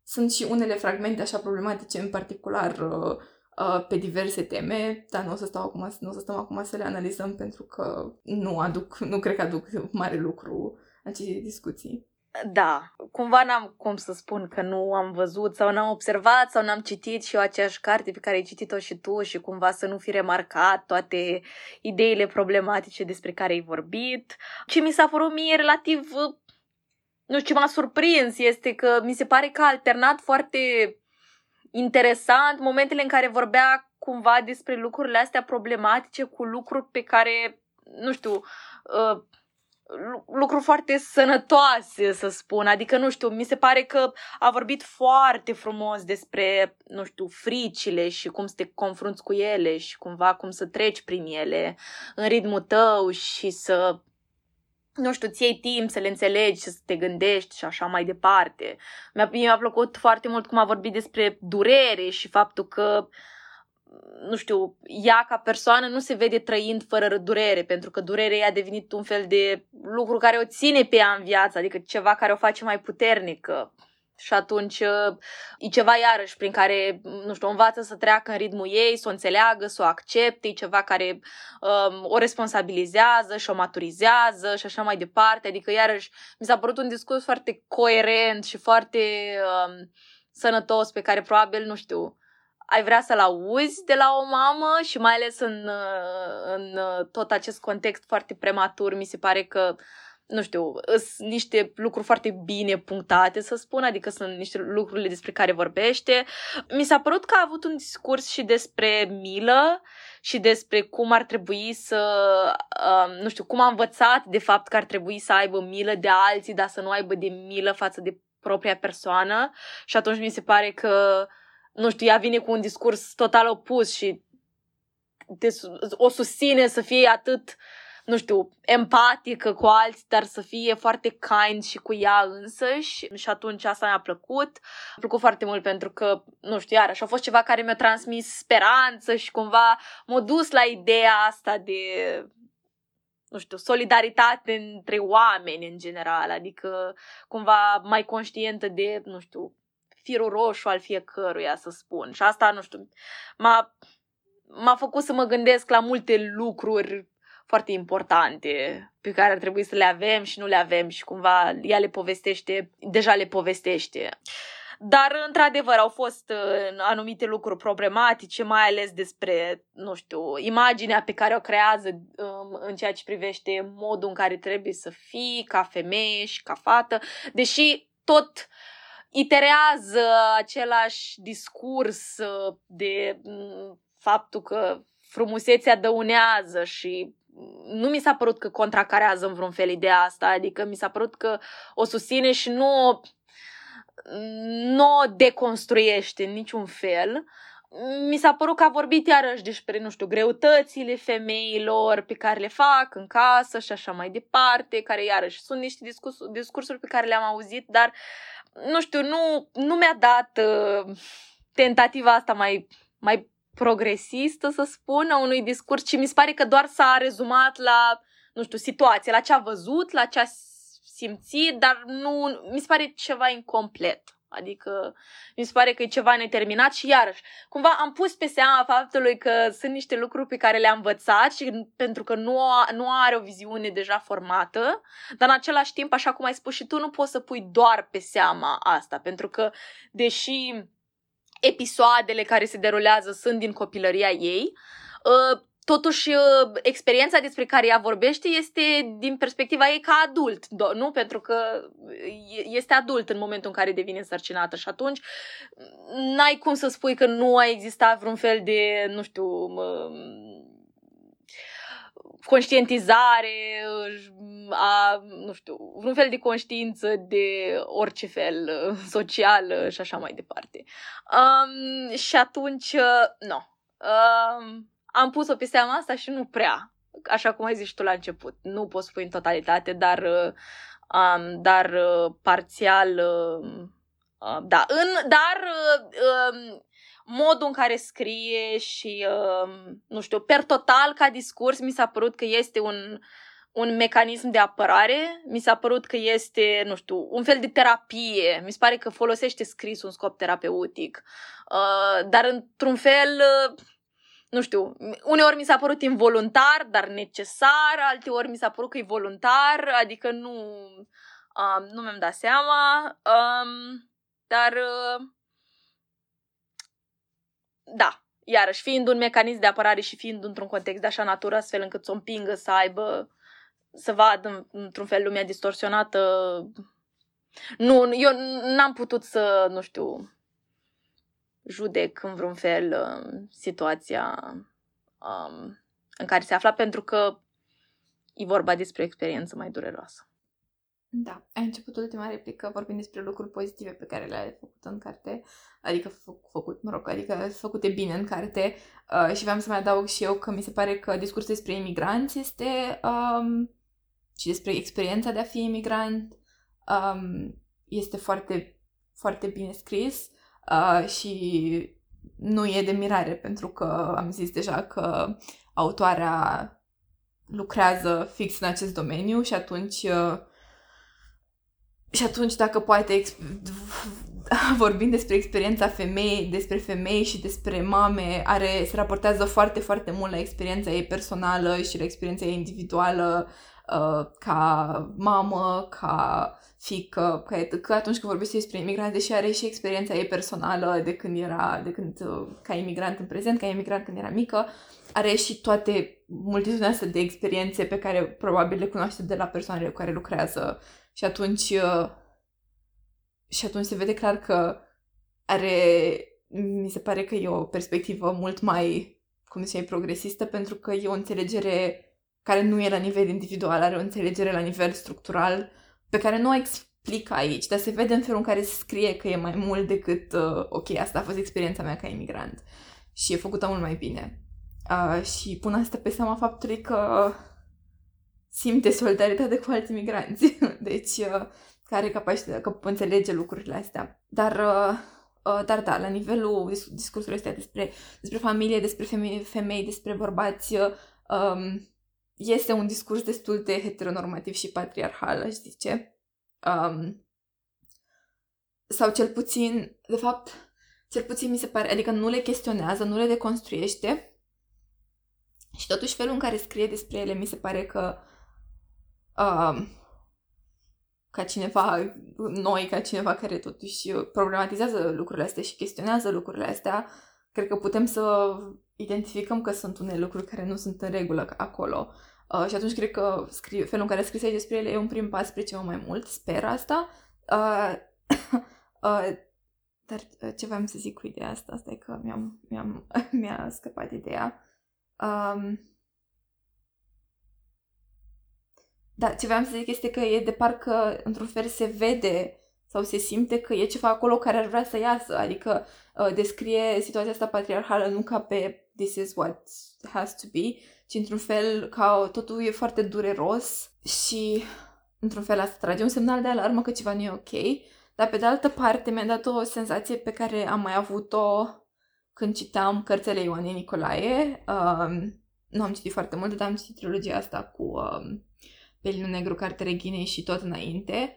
sunt și unele fragmente așa problematice, în particular uh, uh, pe diverse teme, dar nu o să stau acum, nu o să stăm acum să le analizăm pentru că nu aduc, nu cred că aduc mare lucru aceste discuții. Da, cumva n-am cum să spun că nu am văzut sau n-am observat sau n-am citit și eu aceeași carte pe care ai citit-o și tu și cumva să nu fi remarcat toate ideile problematice despre care ai vorbit. Ce mi s-a părut mie relativ, nu știu ce m-a surprins, este că mi se pare că a alternat foarte interesant momentele în care vorbea cumva despre lucrurile astea problematice cu lucruri pe care, nu știu, uh, lucruri foarte sănătoase, să spun. Adică, nu știu, mi se pare că a vorbit foarte frumos despre, nu știu, fricile și cum să te confrunți cu ele și cumva cum să treci prin ele în ritmul tău și să nu știu, ți iei timp să le înțelegi, să te gândești și așa mai departe. Mi-a, mi-a plăcut foarte mult cum a vorbit despre durere și faptul că uh, nu știu, ea ca persoană nu se vede trăind fără durere, pentru că durerea a devenit un fel de lucru care o ține pe ea în viață, adică ceva care o face mai puternică. Și atunci e ceva iarăși prin care, nu știu, învață să treacă în ritmul ei, să o înțeleagă, să o accepte, e ceva care um, o responsabilizează și o maturizează și așa mai departe. Adică, iarăși, mi s-a părut un discurs foarte coerent și foarte um, sănătos pe care probabil, nu știu, ai vrea să-l auzi de la o mamă și mai ales în, în tot acest context foarte prematur, mi se pare că nu știu, sunt niște lucruri foarte bine punctate, să spun, adică sunt niște lucrurile despre care vorbește. Mi s-a părut că a avut un discurs și despre milă și despre cum ar trebui să, um, nu știu, cum a învățat de fapt că ar trebui să aibă milă de alții, dar să nu aibă de milă față de propria persoană și atunci mi se pare că uh, nu știu, ea vine cu un discurs total opus și te, o susține să fie atât, nu știu, empatică cu alții, dar să fie foarte kind și cu ea însăși și atunci asta mi-a plăcut. Mi-a plăcut foarte mult pentru că, nu știu, iarăși a fost ceva care mi-a transmis speranță și cumva m-a dus la ideea asta de nu știu, solidaritate între oameni în general, adică cumva mai conștientă de, nu știu, firul roșu al fiecăruia, să spun. Și asta, nu știu, m-a, m-a făcut să mă gândesc la multe lucruri foarte importante pe care ar trebui să le avem și nu le avem și cumva ea le povestește, deja le povestește. Dar, într-adevăr, au fost uh, anumite lucruri problematice, mai ales despre, nu știu, imaginea pe care o creează um, în ceea ce privește modul în care trebuie să fii ca femeie și ca fată, deși tot iterează același discurs uh, de mm, faptul că frumusețea dăunează și nu mi s-a părut că contracarează în vreun fel ideea asta, adică mi s-a părut că o susține și nu, nu o deconstruiește în niciun fel. Mi s-a părut că a vorbit iarăși despre, nu știu, greutățile femeilor pe care le fac în casă și așa mai departe, care iarăși sunt niște discurs, discursuri pe care le-am auzit, dar uh, nu știu, nu, nu mi-a dat uh, tentativa asta mai, mai progresistă, să spun, a unui discurs, ci mi se pare că doar s-a rezumat la, nu știu, situație, la ce a văzut, la ce a simțit, dar nu, mi se pare ceva incomplet. Adică mi se pare că e ceva neterminat și iarăși, cumva am pus pe seama faptului că sunt niște lucruri pe care le-am învățat și pentru că nu, nu are o viziune deja formată, dar în același timp, așa cum ai spus și tu, nu poți să pui doar pe seama asta, pentru că deși episoadele care se derulează sunt din copilăria ei, ă, totuși uh, experiența despre care ea vorbește este din perspectiva ei ca adult, nu? Pentru că este adult în momentul în care devine însărcinată și atunci n-ai cum să spui că nu a existat vreun fel de, nu știu, conștientizare, a, nu știu, vreun fel de conștiință de orice fel, social și așa mai departe. Um, și atunci, nu. No. Um, am pus-o pe seama asta și nu prea, așa cum ai zis tu la început. Nu pot spui în totalitate, dar, um, dar uh, parțial, uh, uh, da. În, dar uh, um, modul în care scrie și, uh, nu știu, per total, ca discurs, mi s-a părut că este un, un mecanism de apărare. Mi s-a părut că este, nu știu, un fel de terapie. Mi se pare că folosește scris un scop terapeutic. Uh, dar într-un fel, uh, nu știu, uneori mi s-a părut involuntar, dar necesar, alteori mi s-a părut că e voluntar, adică nu, um, nu mi-am dat seama, um, dar uh, da, iarăși, fiind un mecanism de apărare și fiind într-un context de așa natură, astfel încât să o împingă să aibă, să vadă într-un fel lumea distorsionată. Nu, eu n-am putut să, nu știu, judec în vreun fel uh, situația um, în care se afla, pentru că e vorba despre o experiență mai dureroasă. Da, ai început ultima replică vorbind despre lucruri pozitive pe care le-ai făcut în carte, adică fă- făcut, mă rog, adică făcute bine în carte uh, și vreau să mai adaug și eu că mi se pare că discursul despre imigranți este um, și despre experiența de a fi imigrant um, este foarte, foarte bine scris uh, și nu e de mirare pentru că am zis deja că autoarea lucrează fix în acest domeniu și atunci uh, și atunci, dacă poate, vorbind despre experiența femeii, despre femei și despre mame, are, se raportează foarte, foarte mult la experiența ei personală și la experiența ei individuală uh, ca mamă, ca fică, că, că atunci când vorbește despre imigranți, deși are și experiența ei personală de când era, de când, uh, ca imigrant în prezent, ca imigrant când era mică, are și toate multitudinea asta de experiențe pe care probabil le cunoaște de la persoanele cu care lucrează. Și atunci, uh, și atunci se vede clar că are, mi se pare că e o perspectivă mult mai, cum ziceai, progresistă, pentru că e o înțelegere care nu e la nivel individual, are o înțelegere la nivel structural, pe care nu o explică aici, dar se vede în felul în care se scrie că e mai mult decât, uh, ok, asta a fost experiența mea ca imigrant. Și e făcută mult mai bine. Uh, și pun asta pe seama faptului că simte solidaritate cu alți migranți. Deci, uh, care capacitatea, că înțelege lucrurile astea. Dar, uh, uh, dar da, la nivelul discursului ăsta despre, despre familie, despre femei, femei despre bărbați, um, este un discurs destul de heteronormativ și patriarhal, aș zice. Um, sau cel puțin, de fapt, cel puțin mi se pare, adică nu le chestionează, nu le deconstruiește și totuși felul în care scrie despre ele mi se pare că uh, ca cineva, noi, ca cineva care totuși problematizează lucrurile astea și chestionează lucrurile astea, cred că putem să identificăm că sunt unele lucruri care nu sunt în regulă acolo. Uh, și atunci cred că scrie, felul în care scrie despre ele e un prim pas spre ceva mai mult, sper asta. Uh, uh, dar uh, ce vreau să zic cu ideea asta? Asta e că mi-am, mi-am, mi-a scăpat ideea. Um, Da, ce vreau să zic este că e de parcă, într-un fel, se vede sau se simte că e ceva acolo care ar vrea să iasă, adică uh, descrie situația asta patriarhală nu ca pe this is what has to be, ci într-un fel ca totul e foarte dureros și într-un fel asta trage un semnal de alarmă că ceva nu e ok, dar pe de altă parte mi-a dat o senzație pe care am mai avut-o când citam cărțile Ioanei Nicolae. Um, nu am citit foarte mult, dar am citit trilogia asta cu um, Pelinul Negru, Carte Reghinei și tot înainte.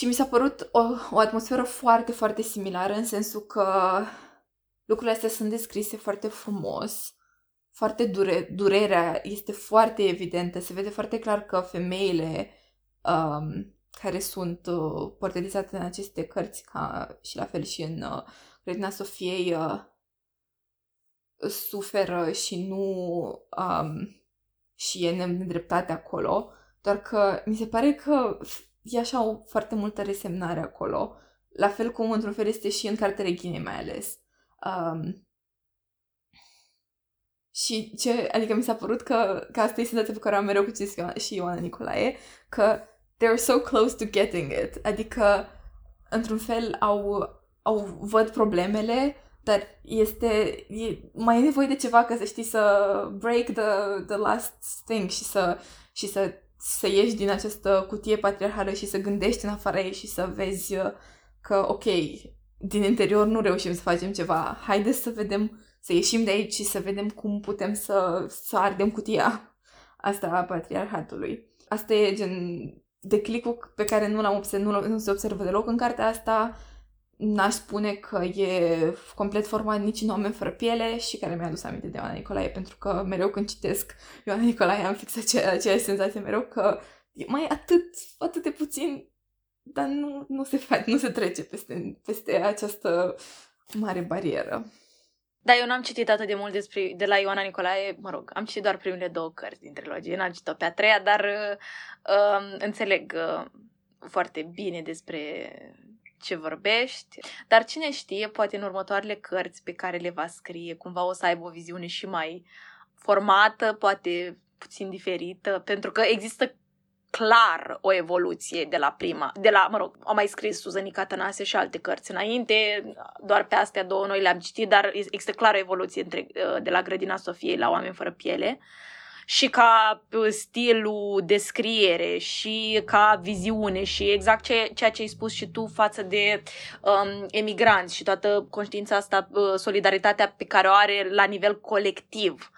Și mi s-a părut o, o atmosferă foarte, foarte similară, în sensul că lucrurile astea sunt descrise foarte frumos, foarte dure, durerea este foarte evidentă, se vede foarte clar că femeile um, care sunt uh, portretizate în aceste cărți, ca și la fel și în uh, Grădina Sofiei, uh, suferă și nu um, și e nedreptate acolo. Doar că mi se pare că e așa o foarte multă resemnare acolo. La fel cum într-un fel este și în cartea Reghinei mai ales. Um, și ce, adică mi s-a părut că, că asta e senzația pe care am mereu cu și Ioana Nicolae, că they're so close to getting it. Adică, într-un fel, au, au văd problemele, dar este, e, mai e nevoie de ceva ca să știi să break the, the last thing și să, și să să ieși din această cutie patriarhală și să gândești în afara ei și să vezi uh, că, ok, din interior nu reușim să facem ceva. Haideți să vedem, să ieșim de aici și să vedem cum putem să, să ardem cutia. asta a patriarhatului. Asta e gen declicul pe care nu l-am observat, nu, nu se observă deloc în cartea asta. N-aș spune că e complet format nici în oameni fără piele și care mi-a adus aminte de Ioana Nicolae, pentru că mereu când citesc Ioana Nicolae am fix acea, aceeași senzație mereu că e mai atât, atât de puțin, dar nu, nu se face, nu se trece peste, peste această mare barieră. Da, eu n-am citit atât de mult despre, de la Ioana Nicolae, mă rog, am citit doar primele două cărți din trilogie, n-am citit-o pe a treia, dar uh, înțeleg uh, foarte bine despre ce vorbești. Dar cine știe, poate în următoarele cărți pe care le va scrie, cumva o să aibă o viziune și mai formată, poate puțin diferită, pentru că există clar o evoluție de la prima, de la, mă rog, am mai scris Suzanica Tănase și alte cărți înainte, doar pe astea două noi le-am citit, dar există clar o evoluție între, uh, de la Grădina Sofiei la Oameni fără piele și ca uh, stilul de scriere și ca viziune și exact ce, ceea ce ai spus și tu față de um, emigranți și toată conștiința asta, uh, solidaritatea pe care o are la nivel colectiv.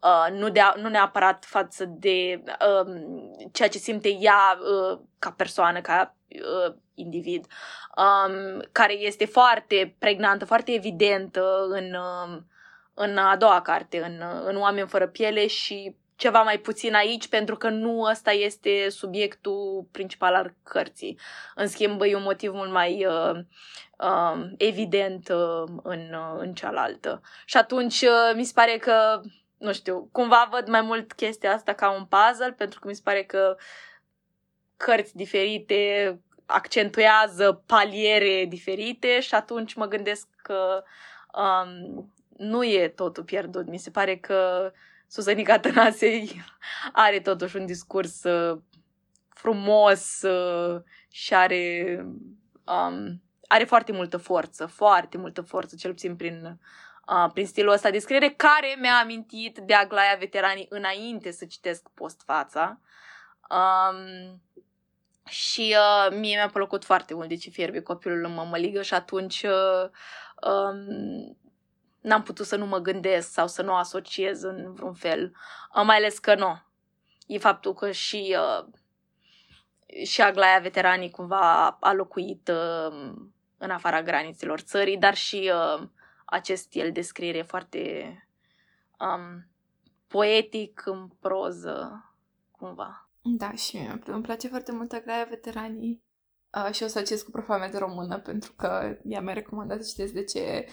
Uh, nu, de, nu neapărat față de uh, ceea ce simte ea uh, ca persoană, ca uh, individ, um, care este foarte pregnantă, foarte evidentă în, uh, în a doua carte, în, în Oameni fără piele și ceva mai puțin aici, pentru că nu ăsta este subiectul principal al cărții. În schimb, e un motiv mult mai uh, uh, evident uh, în, uh, în cealaltă. Și atunci uh, mi se pare că nu știu, cumva văd mai mult chestia asta ca un puzzle, pentru că mi se pare că cărți diferite accentuează paliere diferite și atunci mă gândesc că um, nu e totul pierdut. Mi se pare că Suzanica Tănasei are totuși un discurs uh, frumos uh, și are, um, are foarte multă forță, foarte multă forță, cel puțin prin uh, prin stilul ăsta de scriere, care mi-a amintit de Aglaia Veteranii înainte să citesc postfața. Um, și uh, mie mi-a plăcut foarte mult de ce fierbe copilul în mămăligă și atunci uh, um, n-am putut să nu mă gândesc sau să nu asociez în vreun fel. Uh, mai ales că nu. E faptul că și, uh, și Aglaia Veteranii cumva a locuit uh, în afara granițelor țării, dar și uh, acest stil de scriere foarte um, poetic în proză, cumva. Da, și mie îmi place foarte mult Agraia Veteranii uh, și o să acest cu profame de română pentru că ea mi-a recomandat să citesc de ce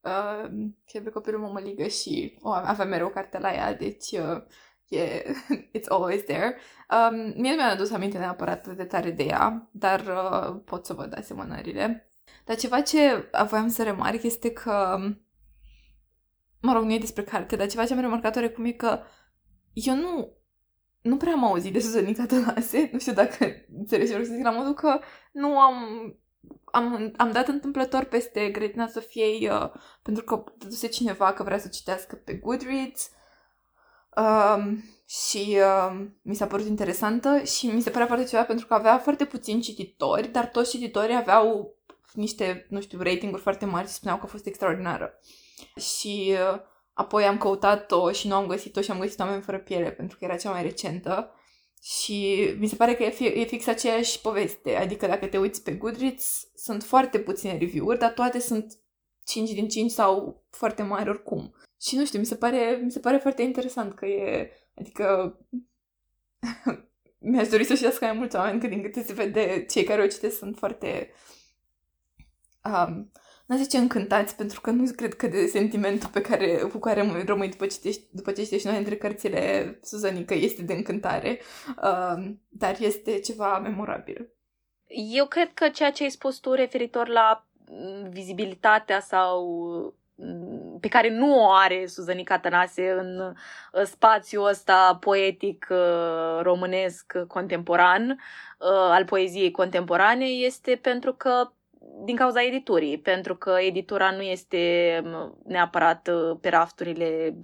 uh, Fiebre copilul mămăligă și oh, avea mereu carte la ea, deci uh, yeah, it's always there. Um, mie nu mi-a adus aminte neapărat de tare de ea, dar uh, pot să văd asemănările. Dar ceva ce voiam să remarc este că, mă rog, nu e despre carte, dar ceva ce am remarcat oarecum e că eu nu, nu prea am auzit de Suzanica Tănase, nu știu dacă înțelegi ce să zic, la modul că nu am, am, am dat întâmplător peste Grădina Sofiei uh, pentru că dăduse cineva că vrea să citească pe Goodreads um, și uh, mi s-a părut interesantă și mi se părea foarte ceva pentru că avea foarte puțini cititori, dar toți cititorii aveau niște, nu știu, ratinguri foarte mari și spuneau că a fost extraordinară. Și uh, apoi am căutat-o și nu am găsit-o și am găsit Oameni fără piele pentru că era cea mai recentă. Și mi se pare că e, fi, e fix aceeași poveste. Adică dacă te uiți pe Goodreads, sunt foarte puține review-uri, dar toate sunt 5 din 5 sau foarte mari oricum. Și nu știu, mi se pare, mi se pare foarte interesant că e... Adică... mi-aș dori să știască mai mulți oameni, că din câte se vede, cei care o citesc sunt foarte um, nu zice încântați, pentru că nu cred că de sentimentul pe care, cu care rămâi după, citești, după ce citești una dintre cărțile Suzanică este de încântare, um, dar este ceva memorabil. Eu cred că ceea ce ai spus tu referitor la mm, vizibilitatea sau mm, pe care nu o are Suzanica Tănase în spațiul ăsta poetic uh, românesc contemporan, uh, al poeziei contemporane, este pentru că din cauza editurii, pentru că editura nu este neapărat uh, pe rafturile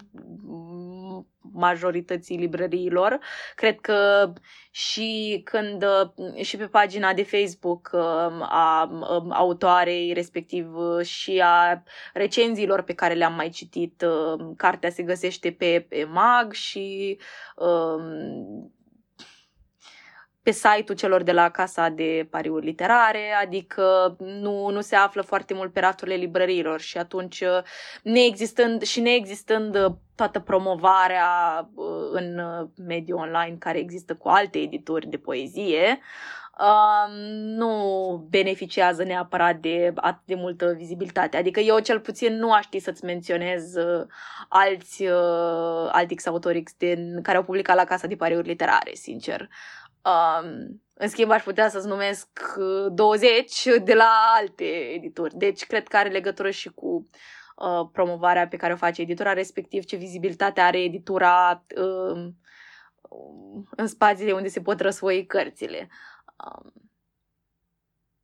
majorității librăriilor. Cred că și când și pe pagina de Facebook um, a um, autoarei, respectiv și a recenziilor pe care le-am mai citit, um, cartea se găsește pe, pe mag și um, pe site-ul celor de la Casa de Pariuri Literare, adică nu, nu se află foarte mult pe rafturile librăriilor și atunci, neexistând și neexistând toată promovarea uh, în mediul online care există cu alte edituri de poezie, uh, nu beneficiază neapărat de atât de multă vizibilitate. Adică eu cel puțin nu aș ști să-ți menționez uh, alți, uh, alți autori din, care au publicat la Casa de Pariuri Literare, sincer. Um, în schimb, aș putea să-ți numesc 20 uh, de la alte edituri. Deci, cred că are legătură și cu uh, promovarea pe care o face editura, respectiv ce vizibilitate are editura uh, în spațiile unde se pot răsfoi cărțile. Um,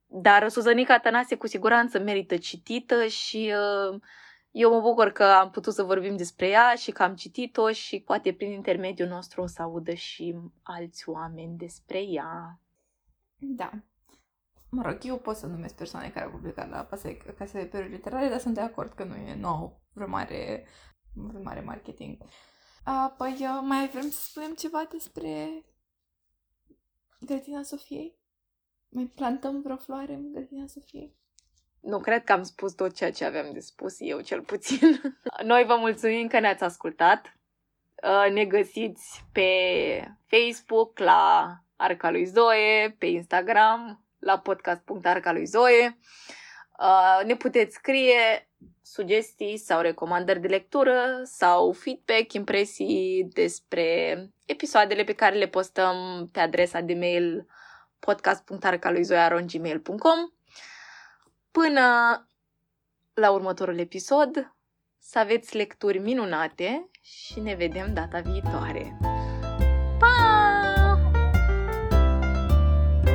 dar Suzanica Tănase cu siguranță merită citită și uh, eu mă bucur că am putut să vorbim despre ea și că am citit-o și poate prin intermediul nostru o să audă și alți oameni despre ea. Da. Mă rog, eu pot să numesc persoane care au publicat la Casa de Peruri Literare, dar sunt de acord că nu e nou vreo mare, vreo mare marketing. Apoi, mai vrem să spunem ceva despre grădina Sofiei? Mai plantăm vreo floare în grădina Sofiei? Nu cred că am spus tot ceea ce aveam de spus eu, cel puțin. Noi vă mulțumim că ne-ați ascultat. Uh, ne găsiți pe Facebook, la Arca lui Zoe, pe Instagram, la podcast.arca lui Zoe. Uh, ne puteți scrie sugestii sau recomandări de lectură sau feedback, impresii despre episoadele pe care le postăm pe adresa de mail podcast.arcaluizoia.gmail.com Până la următorul episod, să aveți lecturi minunate și ne vedem data viitoare. Pa!